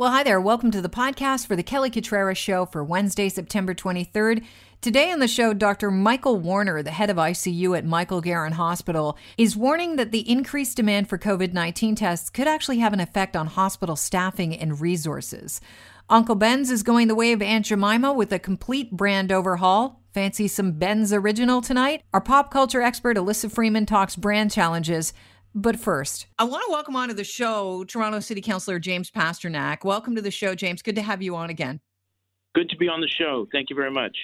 Well, hi there. Welcome to the podcast for the Kelly Cutrara Show for Wednesday, September 23rd. Today on the show, Dr. Michael Warner, the head of ICU at Michael Garron Hospital, is warning that the increased demand for COVID 19 tests could actually have an effect on hospital staffing and resources. Uncle Ben's is going the way of Aunt Jemima with a complete brand overhaul. Fancy some Ben's original tonight? Our pop culture expert Alyssa Freeman talks brand challenges. But first, I want to welcome onto the show Toronto City Councillor James Pasternak. Welcome to the show, James. Good to have you on again. Good to be on the show. Thank you very much.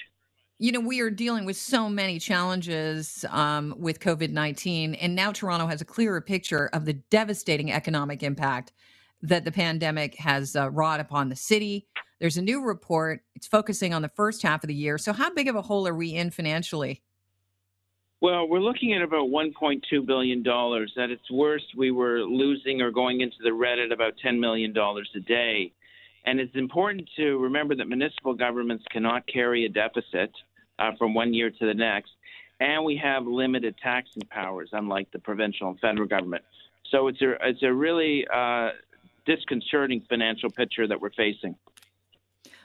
You know, we are dealing with so many challenges um, with COVID 19, and now Toronto has a clearer picture of the devastating economic impact that the pandemic has uh, wrought upon the city. There's a new report, it's focusing on the first half of the year. So, how big of a hole are we in financially? Well, we're looking at about $1.2 billion. At its worst, we were losing or going into the red at about $10 million a day. And it's important to remember that municipal governments cannot carry a deficit uh, from one year to the next. And we have limited taxing powers, unlike the provincial and federal government. So it's a, it's a really uh, disconcerting financial picture that we're facing.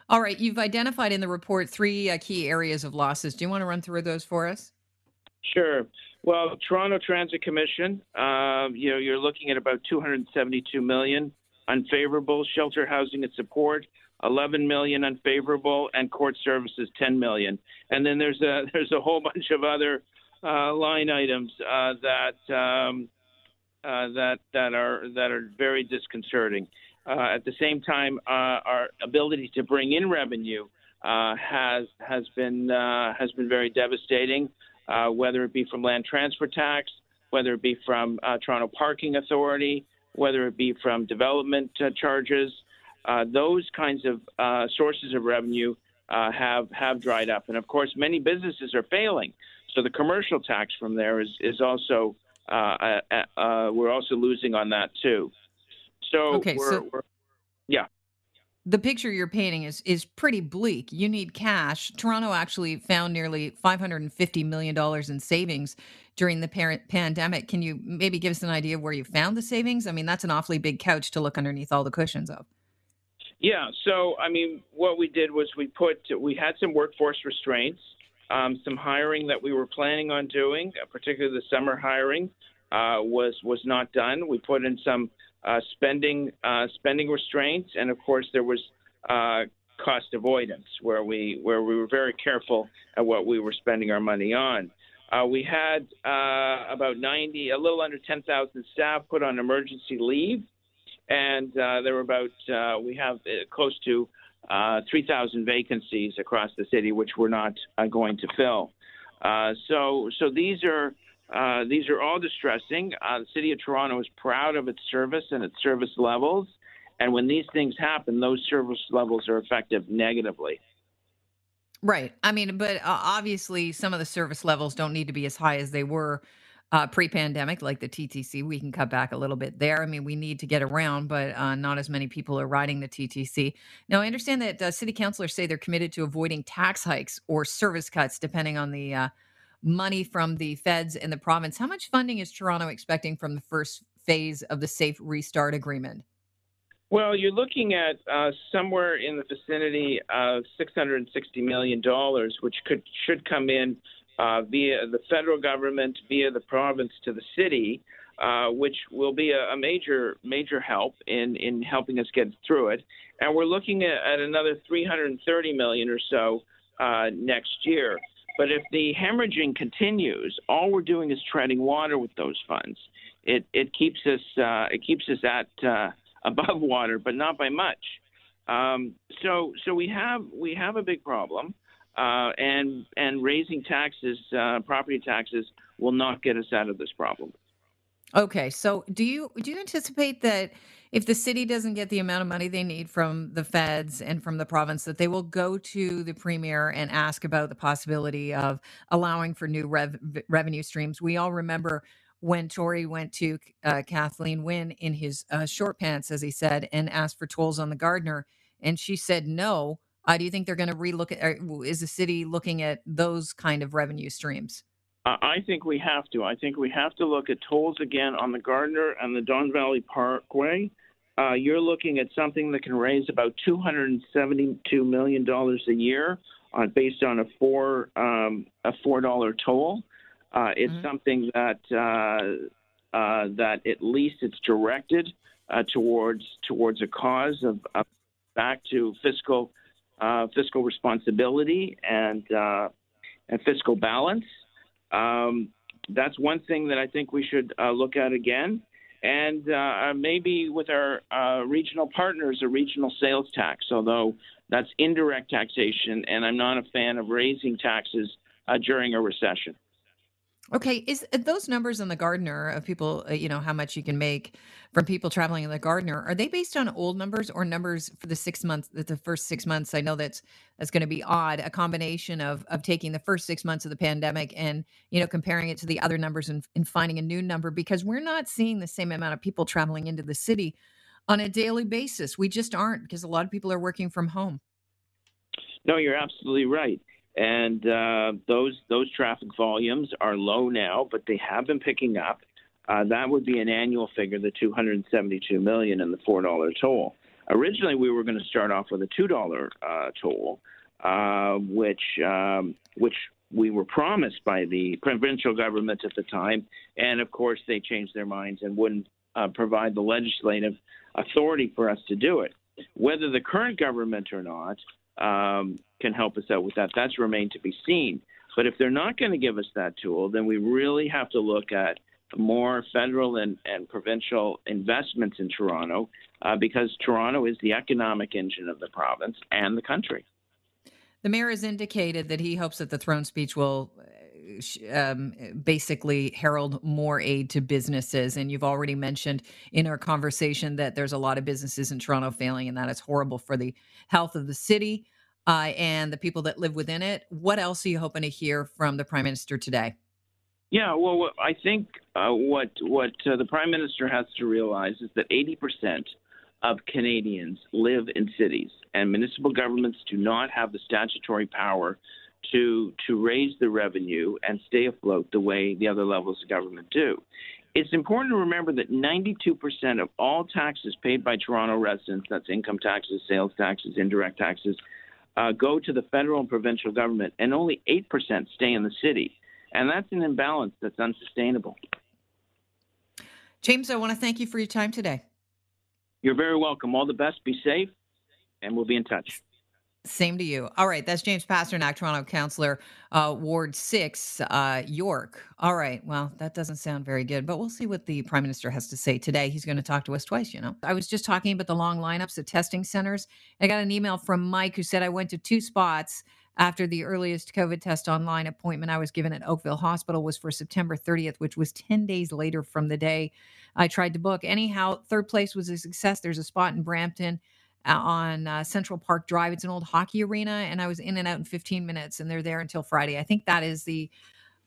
All right. You've identified in the report three uh, key areas of losses. Do you want to run through those for us? Sure. Well, Toronto Transit Commission, uh, you know, you're looking at about 272 million unfavorable. Shelter housing and support, 11 million unfavorable, and court services, 10 million. And then there's a there's a whole bunch of other uh, line items uh, that um, uh, that that are that are very disconcerting. Uh, at the same time, uh, our ability to bring in revenue has has been has been very devastating uh, whether it be from land transfer tax, whether it be from uh, Toronto Parking Authority, whether it be from development uh, charges. Uh, those kinds of uh, sources of revenue uh, have have dried up, and of course, many businesses are failing. So the commercial tax from there is is also we're also losing on that too. So, okay, we're, so- we're yeah the picture you're painting is is pretty bleak. You need cash. Toronto actually found nearly 550 million dollars in savings during the parent pandemic. Can you maybe give us an idea of where you found the savings? I mean, that's an awfully big couch to look underneath all the cushions of. Yeah. So, I mean, what we did was we put we had some workforce restraints, um, some hiring that we were planning on doing, uh, particularly the summer hiring, uh, was was not done. We put in some uh, spending uh, spending restraints, and of course there was uh, cost avoidance, where we where we were very careful at what we were spending our money on. Uh, we had uh, about 90, a little under 10,000 staff put on emergency leave, and uh, there were about we have close to 3,000 vacancies across the city, which we're not going to fill. so so these are uh, these are all distressing. Uh, the city of Toronto is proud of its service and its service levels. And when these things happen, those service levels are affected negatively. Right. I mean, but uh, obviously, some of the service levels don't need to be as high as they were uh, pre pandemic, like the TTC. We can cut back a little bit there. I mean, we need to get around, but uh, not as many people are riding the TTC. Now, I understand that uh, city councilors say they're committed to avoiding tax hikes or service cuts, depending on the uh, money from the feds and the province. How much funding is Toronto expecting from the first phase of the Safe Restart Agreement? Well, you're looking at uh, somewhere in the vicinity of $660 million, which could should come in uh, via the federal government, via the province to the city, uh, which will be a, a, major major help in in helping us get through it. And we're looking at, at another 330 million or so uh, next year. But if the hemorrhaging continues, all we're doing is treading water with those funds. It it keeps us uh, it keeps us at uh, above water, but not by much. Um, so so we have we have a big problem, uh, and and raising taxes, uh, property taxes, will not get us out of this problem. Okay, so do you do you anticipate that if the city doesn't get the amount of money they need from the feds and from the province, that they will go to the premier and ask about the possibility of allowing for new rev- revenue streams? We all remember when Tory went to uh, Kathleen Wynne in his uh, short pants, as he said, and asked for tolls on the Gardiner, and she said no. Uh, do you think they're going to relook at? Is the city looking at those kind of revenue streams? I think we have to. I think we have to look at tolls again on the Gardiner and the Don Valley Parkway uh, you're looking at something that can raise about $272 million a year on, based on a four um, a four dollar toll. Uh, it's mm-hmm. something that uh, uh, that at least it's directed uh, towards towards a cause of, of back to fiscal uh, fiscal responsibility and uh, and fiscal balance. Um, that's one thing that I think we should look at again and uh, maybe with our uh, regional partners, a regional sales tax, although that's indirect taxation, and I'm not a fan of raising taxes uh, during a recession. Okay, is uh, those numbers in the Gardiner of people, uh, you know, how much you can make from people traveling in the Gardiner? are they based on old numbers or numbers for the six months, the first six months? I know that's that's going to be odd, a combination of of taking the first six months of the pandemic and you know comparing it to the other numbers and, and finding a new number because we're not seeing the same amount of people traveling into the city on a daily basis. We just aren't because a lot of people are working from home. No, you're absolutely right and uh, those those traffic volumes are low now, but they have been picking up. Uh, that would be an annual figure, the 272 million and the four dollar toll. Originally, we were going to start off with a two dollar uh, toll, uh, which um, which we were promised by the provincial government at the time, and of course they changed their minds and wouldn't uh, provide the legislative authority for us to do it. Whether the current government or not, um, can help us out with that. That's remained to be seen. But if they're not going to give us that tool, then we really have to look at more federal and, and provincial investments in Toronto uh, because Toronto is the economic engine of the province and the country. The mayor has indicated that he hopes that the throne speech will um, basically herald more aid to businesses. And you've already mentioned in our conversation that there's a lot of businesses in Toronto failing, and that is horrible for the health of the city uh, and the people that live within it. What else are you hoping to hear from the prime minister today? Yeah, well, I think uh, what what uh, the prime minister has to realize is that 80 percent of Canadians live in cities, and municipal governments do not have the statutory power to to raise the revenue and stay afloat the way the other levels of government do. It's important to remember that 92% of all taxes paid by Toronto residents, that's income taxes, sales taxes, indirect taxes, uh, go to the federal and provincial government, and only 8% stay in the city. And that's an imbalance that's unsustainable. James, I want to thank you for your time today. You're very welcome. All the best. Be safe, and we'll be in touch. Same to you. All right, that's James Pasternak, Toronto Councillor, uh, Ward Six, uh, York. All right, well, that doesn't sound very good, but we'll see what the Prime Minister has to say today. He's going to talk to us twice. You know, I was just talking about the long lineups at testing centers. I got an email from Mike who said I went to two spots after the earliest COVID test online appointment I was given at Oakville Hospital was for September 30th, which was 10 days later from the day I tried to book. Anyhow, third place was a success. There's a spot in Brampton on uh, Central Park Drive. It's an old hockey arena, and I was in and out in 15 minutes, and they're there until Friday. I think that is the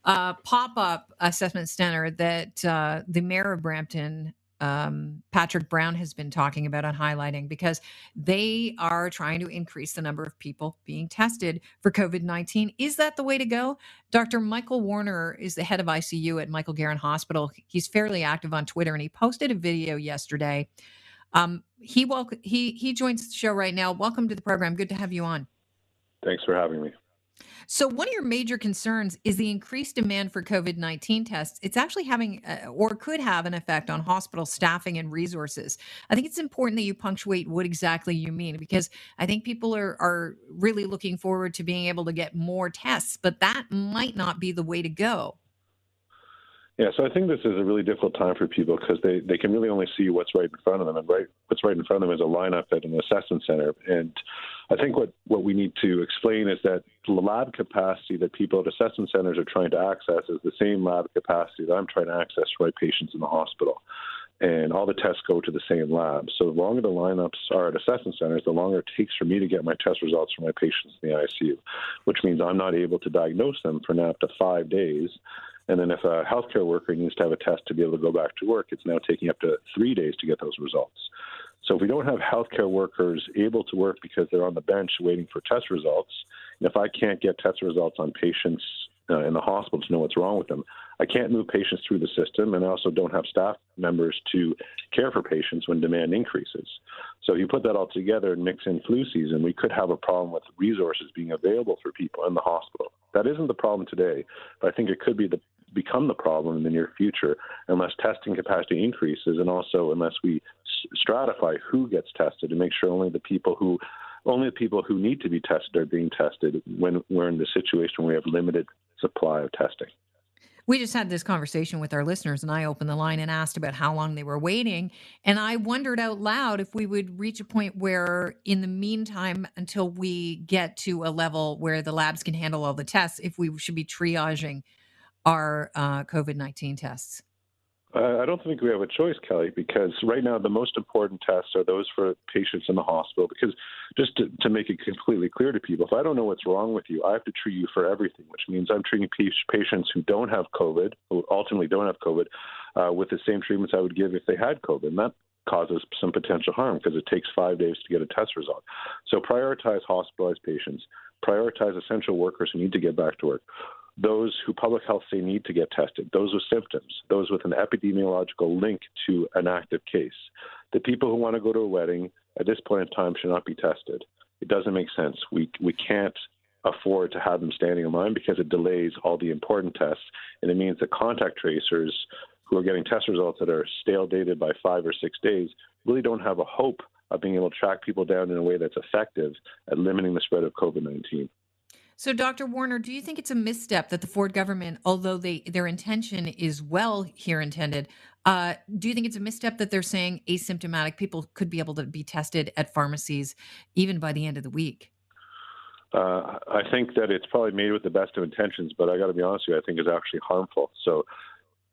uh, pop up assessment center that uh, the mayor of Brampton, um, Patrick Brown, has been talking about and highlighting because they are trying to increase the number of people being tested for COVID 19. Is that the way to go? Dr. Michael Warner is the head of ICU at Michael Garron Hospital. He's fairly active on Twitter, and he posted a video yesterday um, he he he joins the show right now. Welcome to the program. Good to have you on. Thanks for having me. So, one of your major concerns is the increased demand for COVID 19 tests. It's actually having uh, or could have an effect on hospital staffing and resources. I think it's important that you punctuate what exactly you mean because I think people are, are really looking forward to being able to get more tests, but that might not be the way to go. Yeah, so I think this is a really difficult time for people because they, they can really only see what's right in front of them, and right what's right in front of them is a lineup at an assessment center. And I think what, what we need to explain is that the lab capacity that people at assessment centers are trying to access is the same lab capacity that I'm trying to access for my patients in the hospital. And all the tests go to the same lab. So the longer the lineups are at assessment centers, the longer it takes for me to get my test results for my patients in the ICU, which means I'm not able to diagnose them for now up to five days and then if a healthcare worker needs to have a test to be able to go back to work, it's now taking up to three days to get those results. So if we don't have healthcare workers able to work because they're on the bench waiting for test results, and if I can't get test results on patients uh, in the hospital to know what's wrong with them. I can't move patients through the system, and I also don't have staff members to care for patients when demand increases. So if you put that all together and mix in flu season, we could have a problem with resources being available for people in the hospital. That isn't the problem today, but I think it could be the become the problem in the near future unless testing capacity increases and also unless we stratify who gets tested and make sure only the people who only the people who need to be tested are being tested when we're in the situation where we have limited supply of testing. We just had this conversation with our listeners, and I opened the line and asked about how long they were waiting. And I wondered out loud if we would reach a point where, in the meantime, until we get to a level where the labs can handle all the tests, if we should be triaging our uh, COVID 19 tests. I don't think we have a choice, Kelly, because right now the most important tests are those for patients in the hospital. Because just to, to, make it completely clear to people, if I don't know what's wrong with you, I have to treat you for everything, which means I'm treating patients who don't have COVID, who ultimately don't have COVID, uh, with the same treatments I would give if they had COVID. And that causes some potential harm because it takes five days to get a test result. So prioritize hospitalized patients, prioritize essential workers who need to get back to work those who public health say need to get tested, those with symptoms, those with an epidemiological link to an active case. The people who want to go to a wedding at this point in time should not be tested. It doesn't make sense. We we can't afford to have them standing in line because it delays all the important tests, and it means that contact tracers who are getting test results that are stale dated by five or six days really don't have a hope of being able to track people down in a way that's effective at limiting the spread of COVID 19. So, Dr. Warner, do you think it's a misstep that the Ford government, although they their intention is well here intended, uh, do you think it's a misstep that they're saying asymptomatic people could be able to be tested at pharmacies even by the end of the week? Uh, I think that it's probably made with the best of intentions, but I got to be honest with you, I think it's actually harmful. So,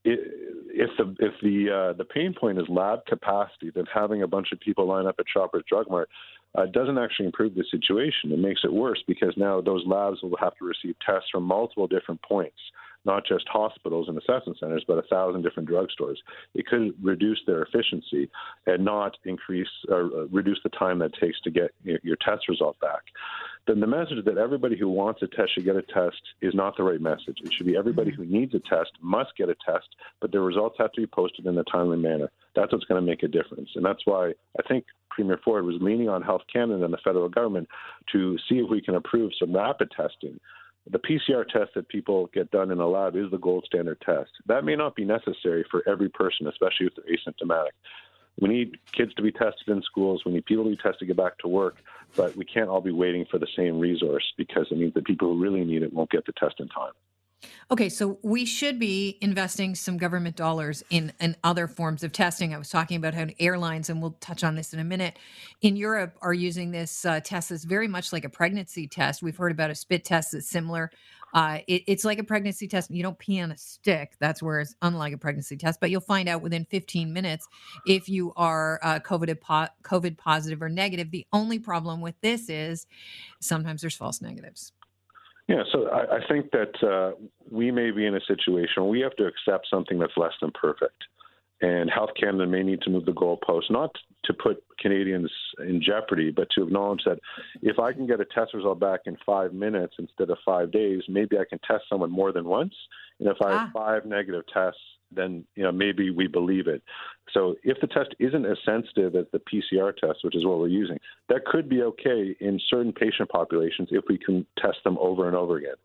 if the if the uh, the pain point is lab capacity, then having a bunch of people line up at Shoppers Drug Mart uh, doesn't actually improve the situation. It makes it worse because now those labs will have to receive tests from multiple different points, not just hospitals and assessment centers, but a thousand different drugstores. It could reduce their efficiency and not increase or uh, reduce the time that it takes to get your test result back. Then the message that everybody who wants a test should get a test is not the right message. It should be everybody mm-hmm. who needs a test must get a test, but the results have to be posted in a timely manner. That's what's going to make a difference. And that's why I think Premier Ford was leaning on Health Canada and the federal government to see if we can approve some rapid testing. The PCR test that people get done in a lab is the gold standard test. That may not be necessary for every person, especially if they're asymptomatic. We need kids to be tested in schools. We need people to be tested to get back to work, but we can't all be waiting for the same resource because it means that people who really need it won't get the test in time. Okay, so we should be investing some government dollars in, in other forms of testing. I was talking about how airlines, and we'll touch on this in a minute, in Europe are using this uh, test that's very much like a pregnancy test. We've heard about a spit test that's similar. Uh, it, it's like a pregnancy test. You don't pee on a stick. That's where it's unlike a pregnancy test, but you'll find out within 15 minutes if you are uh, COVID, po- COVID positive or negative. The only problem with this is sometimes there's false negatives. Yeah, so I, I think that uh, we may be in a situation where we have to accept something that's less than perfect. And Health Canada may need to move the goalpost, not to put Canadians in jeopardy, but to acknowledge that if I can get a test result back in five minutes instead of five days, maybe I can test someone more than once. And if I have ah. five negative tests, then you know maybe we believe it. So if the test isn't as sensitive as the PCR test, which is what we're using, that could be okay in certain patient populations if we can test them over and over again.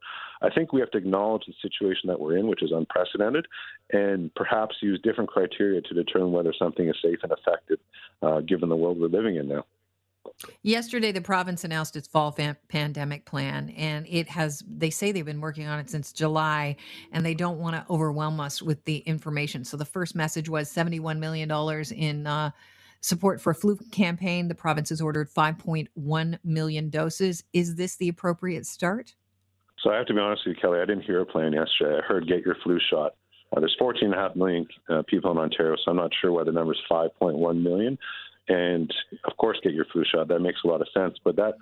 I think we have to acknowledge the situation that we're in, which is unprecedented, and perhaps use different criteria to determine whether something is safe and effective, uh, given the world we're living in now. Yesterday, the province announced its fall pandemic plan, and it has, they say they've been working on it since July, and they don't want to overwhelm us with the information. So the first message was $71 million in uh, support for flu campaign. The province has ordered 5.1 million doses. Is this the appropriate start? So I have to be honest with you, Kelly, I didn't hear a plan yesterday. I heard get your flu shot. Uh, there's 14.5 million uh, people in Ontario, so I'm not sure why the number is 5.1 million and of course get your flu shot. That makes a lot of sense, but that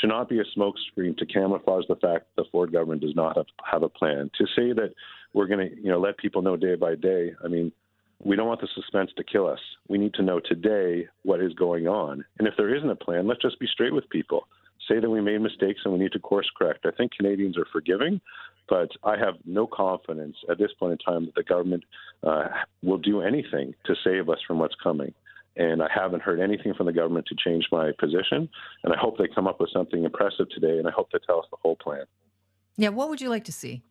should not be a smokescreen to camouflage the fact that the Ford government does not have, have a plan. To say that we're going to, you know, let people know day by day. I mean, we don't want the suspense to kill us. We need to know today what is going on, and if there isn't a plan, let's just be straight with people. Say that we made mistakes and we need to course correct. I think Canadians are forgiving, But I have no confidence at this point in time that the government uh, will do anything to save us from what's coming. And I haven't heard anything from the government to change my position. And I hope they come up with something impressive today. And I hope they tell us the whole plan. Yeah, what would you like to see?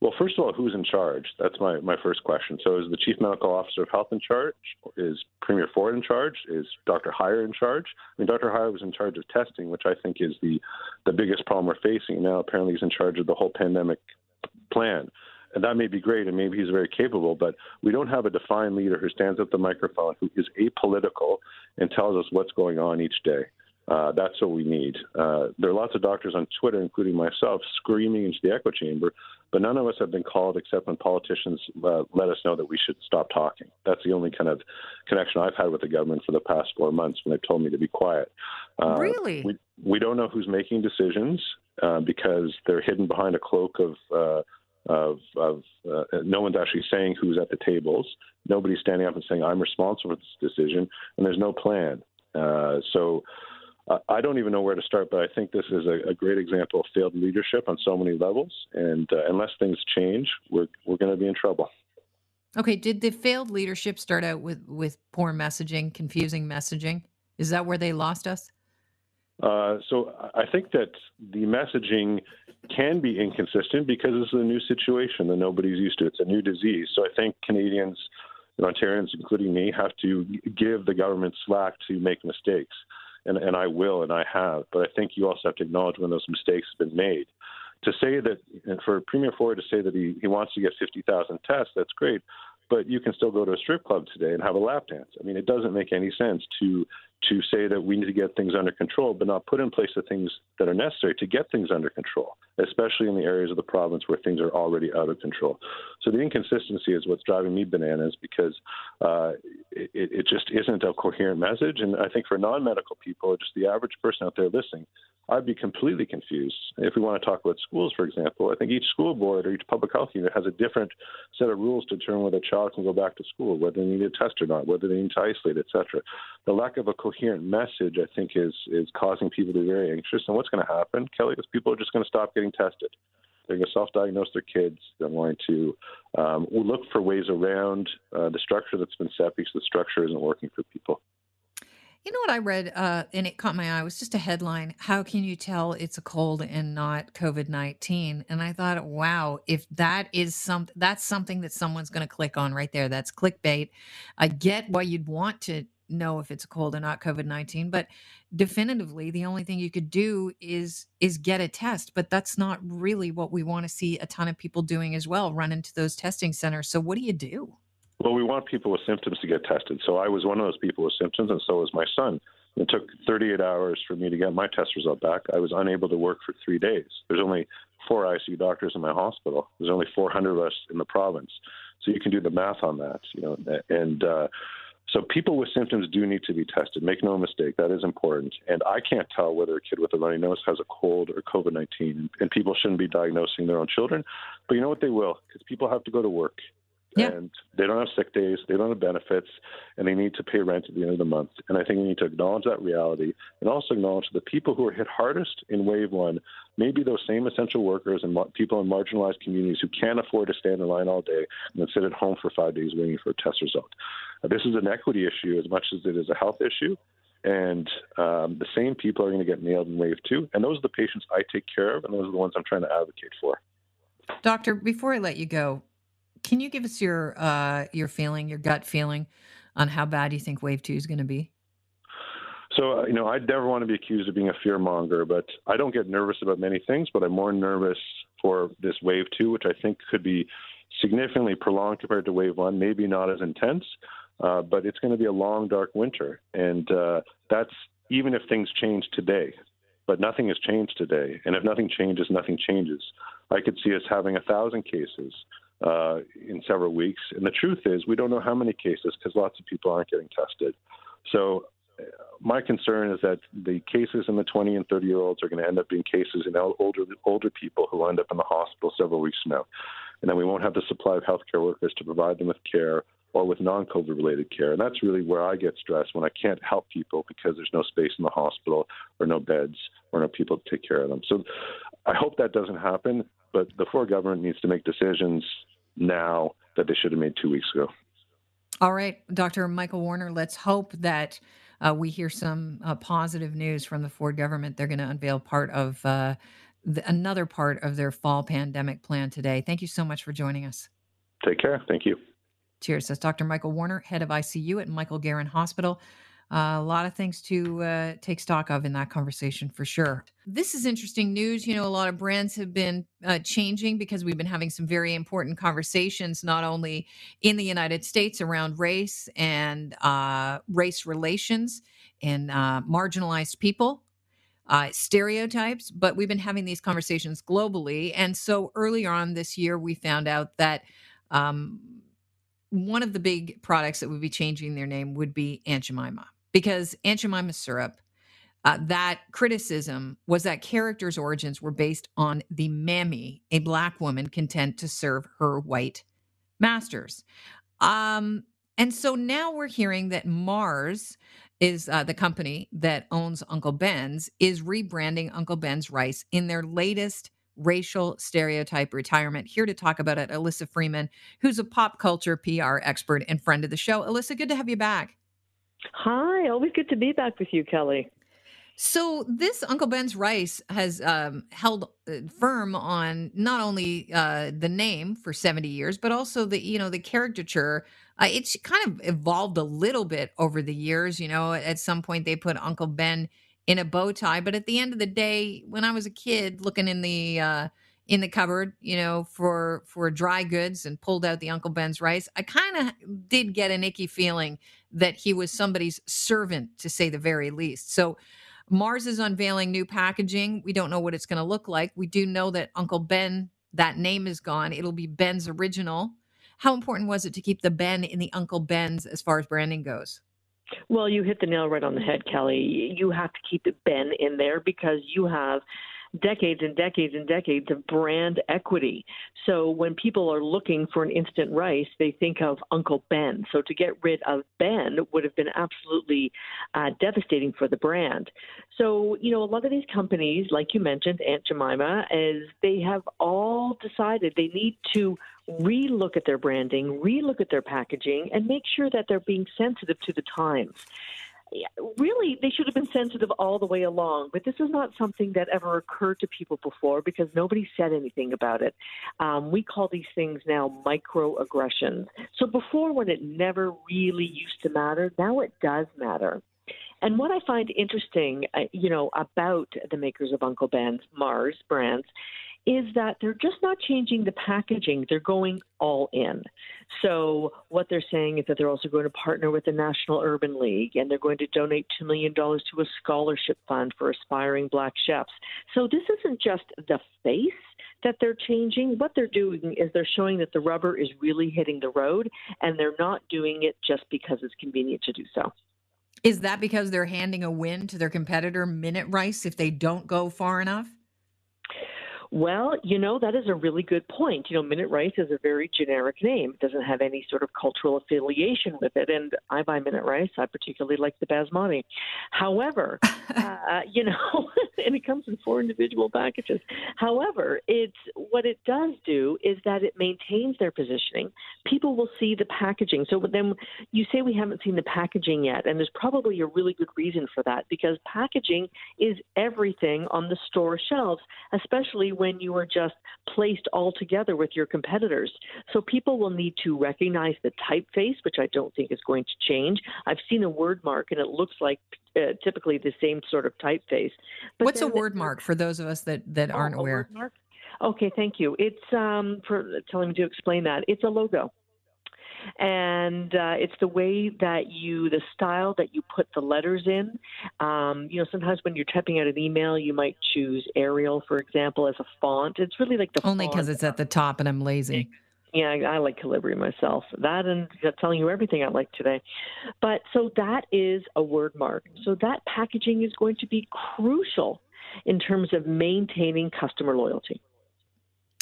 Well, first of all, who's in charge? That's my, my first question. So, is the chief medical officer of health in charge? Is Premier Ford in charge? Is Dr. Huyer in charge? I mean, Dr. Huyer was in charge of testing, which I think is the, the biggest problem we're facing. Now, apparently, he's in charge of the whole pandemic plan. And that may be great, and maybe he's very capable, but we don't have a defined leader who stands at the microphone, who is apolitical, and tells us what's going on each day. Uh, that's what we need. Uh, there are lots of doctors on Twitter, including myself, screaming into the echo chamber, but none of us have been called except when politicians uh, let us know that we should stop talking. That's the only kind of connection I've had with the government for the past four months when they've told me to be quiet. Uh, really? We, we don't know who's making decisions uh, because they're hidden behind a cloak of. Uh, of, of no one's actually saying who's at the tables. Nobody's standing up and saying I'm responsible for this decision, and there's no plan. so I don't even know where to start, but I think this is a, a great example of failed leadership on so many levels. And uh, unless things change, we're we're going to be in trouble. Okay, did the failed leadership start out with with poor messaging, confusing messaging? Is that where they lost us? Uh, so I think that the messaging can be inconsistent because this is a new situation that nobody's used to. It's a new disease. So I think Canadians and Ontarians, including me, have to give the government slack to make mistakes and, and I will and I have. But I think you also have to acknowledge when those mistakes have been made. To say that, and for Premier Ford to say that he, he wants to get 50,000 tests, that's great. But you can still go to a strip club today and have a lap dance. I mean, it doesn't make any sense to to say that we need to get things under control, but not put in place the things that are necessary to get things under control, especially in the areas of the province where things are already out of control. So the inconsistency is what's driving me bananas because uh, it, it just isn't a coherent message. And I think for non medical people, just the average person out there listening, I'd be completely confused. If we want to talk about schools, for example, I think each school board or each public health unit has a different set of rules to determine whether a child can go back to school, whether they need a test or not, whether they need to isolate, etc. The lack of a coherent message, I think, is is causing people to be very anxious. And what's going to happen, Kelly, is people are just going to stop getting tested. They're going to self-diagnose their kids. They're going to um, look for ways around uh, the structure that's been set because the structure isn't working for people. You know what I read, uh, and it caught my eye. Was just a headline. How can you tell it's a cold and not COVID nineteen? And I thought, wow, if that is some, that's something that someone's going to click on right there. That's clickbait. I get why you'd want to know if it's a cold or not COVID nineteen, but definitively, the only thing you could do is is get a test. But that's not really what we want to see a ton of people doing as well. Run into those testing centers. So what do you do? Well, we want people with symptoms to get tested. So I was one of those people with symptoms, and so was my son. It took 38 hours for me to get my test result back. I was unable to work for three days. There's only four ICU doctors in my hospital. There's only 400 of us in the province. So you can do the math on that, you know. And uh, so people with symptoms do need to be tested. Make no mistake, that is important. And I can't tell whether a kid with a runny nose has a cold or COVID 19. And people shouldn't be diagnosing their own children. But you know what? They will, because people have to go to work yeah. and they don't have sick days, they don't have benefits, and they need to pay rent at the end of the month. And I think we need to acknowledge that reality and also acknowledge the people who are hit hardest in wave one may be those same essential workers and people in marginalized communities who can't afford to stand in line all day and then sit at home for five days waiting for a test result. Uh, this is an equity issue as much as it is a health issue. And um, the same people are going to get nailed in wave two. And those are the patients I take care of, and those are the ones I'm trying to advocate for. Doctor, before I let you go, can you give us your uh, your feeling, your gut feeling, on how bad you think Wave Two is going to be? So, uh, you know, I'd never want to be accused of being a fear monger, but I don't get nervous about many things, but I'm more nervous for this wave two, which I think could be significantly prolonged compared to wave one, maybe not as intense, uh, but it's going to be a long, dark winter. And uh, that's even if things change today, but nothing has changed today. And if nothing changes, nothing changes. I could see us having a thousand cases uh, in several weeks. And the truth is, we don't know how many cases because lots of people aren't getting tested. So, uh, my concern is that the cases in the 20 and 30 year olds are going to end up being cases in older older people who end up in the hospital several weeks from now, and then we won't have the supply of healthcare workers to provide them with care or with non-COVID related care. And that's really where I get stressed when I can't help people because there's no space in the hospital or no beds or no people to take care of them. So I hope that doesn't happen, but the Ford government needs to make decisions now that they should have made two weeks ago. All right, Dr. Michael Warner, let's hope that uh, we hear some uh, positive news from the Ford government. They're going to unveil part of uh, the, another part of their fall pandemic plan today. Thank you so much for joining us. Take care. Thank you. Cheers. That's Dr. Michael Warner, head of ICU at Michael Garron Hospital. A lot of things to uh, take stock of in that conversation for sure. This is interesting news. You know, a lot of brands have been uh, changing because we've been having some very important conversations, not only in the United States around race and uh, race relations and uh, marginalized people. Uh, stereotypes, but we've been having these conversations globally. And so earlier on this year, we found out that um, one of the big products that would be changing their name would be Aunt Jemima because Aunt Jemima syrup, uh, that criticism was that character's origins were based on the mammy, a black woman content to serve her white masters. Um, and so now we're hearing that Mars is uh, the company that owns Uncle Ben's is rebranding Uncle Ben's rice in their latest racial stereotype retirement. Here to talk about it, Alyssa Freeman, who's a pop culture PR expert and friend of the show. Alyssa, good to have you back. Hi, always good to be back with you, Kelly. So this Uncle Ben's rice has um, held uh, firm on not only uh, the name for seventy years, but also the you know the caricature. Uh, it's kind of evolved a little bit over the years. You know, at some point they put Uncle Ben in a bow tie, but at the end of the day, when I was a kid looking in the uh, in the cupboard, you know, for for dry goods and pulled out the Uncle Ben's rice, I kind of did get an icky feeling that he was somebody's servant to say the very least. So Mars is unveiling new packaging. We don't know what it's going to look like. We do know that Uncle Ben, that name is gone. It'll be Ben's original. How important was it to keep the Ben in the Uncle Ben's as far as branding goes? Well, you hit the nail right on the head, Kelly. You have to keep the Ben in there because you have decades and decades and decades of brand equity. So when people are looking for an instant rice, they think of Uncle Ben. So to get rid of Ben would have been absolutely uh, devastating for the brand. So, you know, a lot of these companies, like you mentioned, Aunt Jemima, is they have all decided they need to relook at their branding, relook at their packaging, and make sure that they're being sensitive to the times really they should have been sensitive all the way along but this is not something that ever occurred to people before because nobody said anything about it. Um, we call these things now microaggressions. So before when it never really used to matter now it does matter. And what I find interesting, uh, you know, about the makers of Uncle Ben's Mars brands is that they're just not changing the packaging, they're going all in. So, what they're saying is that they're also going to partner with the National Urban League and they're going to donate $2 million to a scholarship fund for aspiring black chefs. So, this isn't just the face that they're changing. What they're doing is they're showing that the rubber is really hitting the road and they're not doing it just because it's convenient to do so. Is that because they're handing a win to their competitor, Minute Rice, if they don't go far enough? Well, you know, that is a really good point. You know, Minute Rice is a very generic name. It doesn't have any sort of cultural affiliation with it. And I buy Minute Rice. I particularly like the basmati. However, uh, you know, and it comes in four individual packages. However, it's what it does do is that it maintains their positioning. People will see the packaging. So then you say we haven't seen the packaging yet, and there's probably a really good reason for that because packaging is everything on the store shelves, especially when when you are just placed all together with your competitors. So people will need to recognize the typeface, which I don't think is going to change. I've seen a word mark, and it looks like uh, typically the same sort of typeface. But What's a word mark for those of us that, that oh, aren't aware? Okay, thank you. It's um, for telling me to explain that. It's a logo and uh, it's the way that you, the style that you put the letters in. Um, you know, sometimes when you're typing out an email, you might choose Arial, for example, as a font. It's really like the only because it's at the top, and I'm lazy. Yeah, I, I like Calibri myself. That and telling you everything I like today. But so that is a word mark. So that packaging is going to be crucial in terms of maintaining customer loyalty.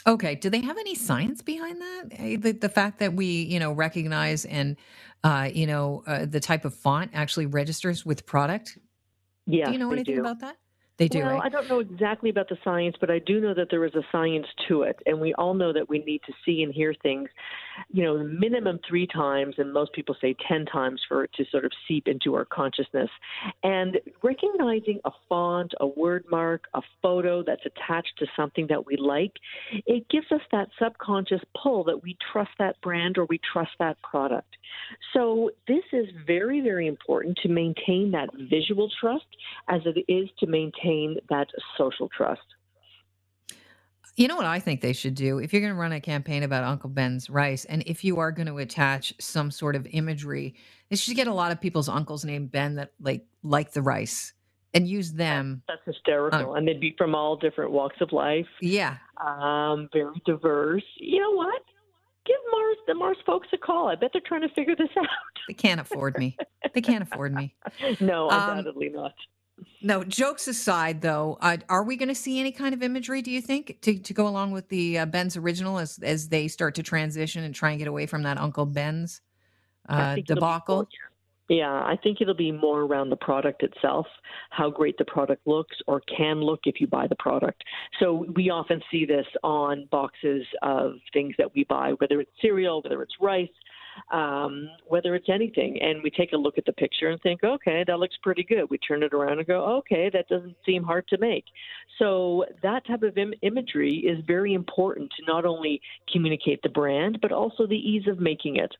Okay. Do they have any science behind that? Eh, the, the fact that we, you know, recognize and, uh, you know, uh, the type of font actually registers with product. Yeah. Do you know anything do. about that? They do. Well, right? I don't know exactly about the science, but I do know that there is a science to it, and we all know that we need to see and hear things, you know, minimum three times, and most people say ten times for it to sort of seep into our consciousness. And recognizing a font, a word mark, a photo that's attached to something that we like, it gives us that subconscious pull that we trust that brand or we trust that product. So this is very, very important to maintain that visual trust as it is to maintain that social trust. You know what I think they should do? If you're going to run a campaign about Uncle Ben's rice, and if you are going to attach some sort of imagery, they should get a lot of people's uncles named Ben that like like the rice and use them. That's hysterical, Uh, and they'd be from all different walks of life, Yeah, um, very diverse. You know what? Give Mars the Mars folks a call. I bet they're trying to figure this out. they can't afford me. They can't afford me. no, Um, undoubtedly not. No, jokes aside, though, uh, are we going to see any kind of imagery? Do you think to, to go along with the uh, Ben's original as as they start to transition and try and get away from that Uncle Ben's uh, think it'll be debacle? Yeah, I think it'll be more around the product itself, how great the product looks or can look if you buy the product. So we often see this on boxes of things that we buy, whether it's cereal, whether it's rice, um, whether it's anything. And we take a look at the picture and think, okay, that looks pretty good. We turn it around and go, okay, that doesn't seem hard to make. So that type of Im- imagery is very important to not only communicate the brand, but also the ease of making it.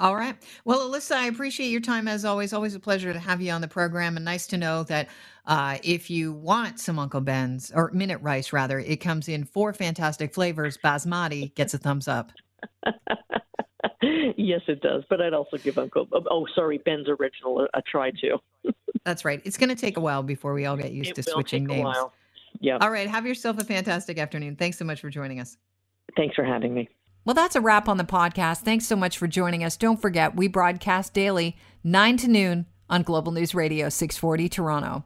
All right. Well, Alyssa, I appreciate your time as always. Always a pleasure to have you on the program, and nice to know that uh, if you want some Uncle Ben's or minute rice, rather, it comes in four fantastic flavors. Basmati gets a thumbs up. yes, it does. But I'd also give Uncle, oh, oh sorry, Ben's original a, a try too. That's right. It's going to take a while before we all get used it to will switching take a names. while. Yeah. All right. Have yourself a fantastic afternoon. Thanks so much for joining us. Thanks for having me. Well, that's a wrap on the podcast. Thanks so much for joining us. Don't forget, we broadcast daily, 9 to noon on Global News Radio 640 Toronto.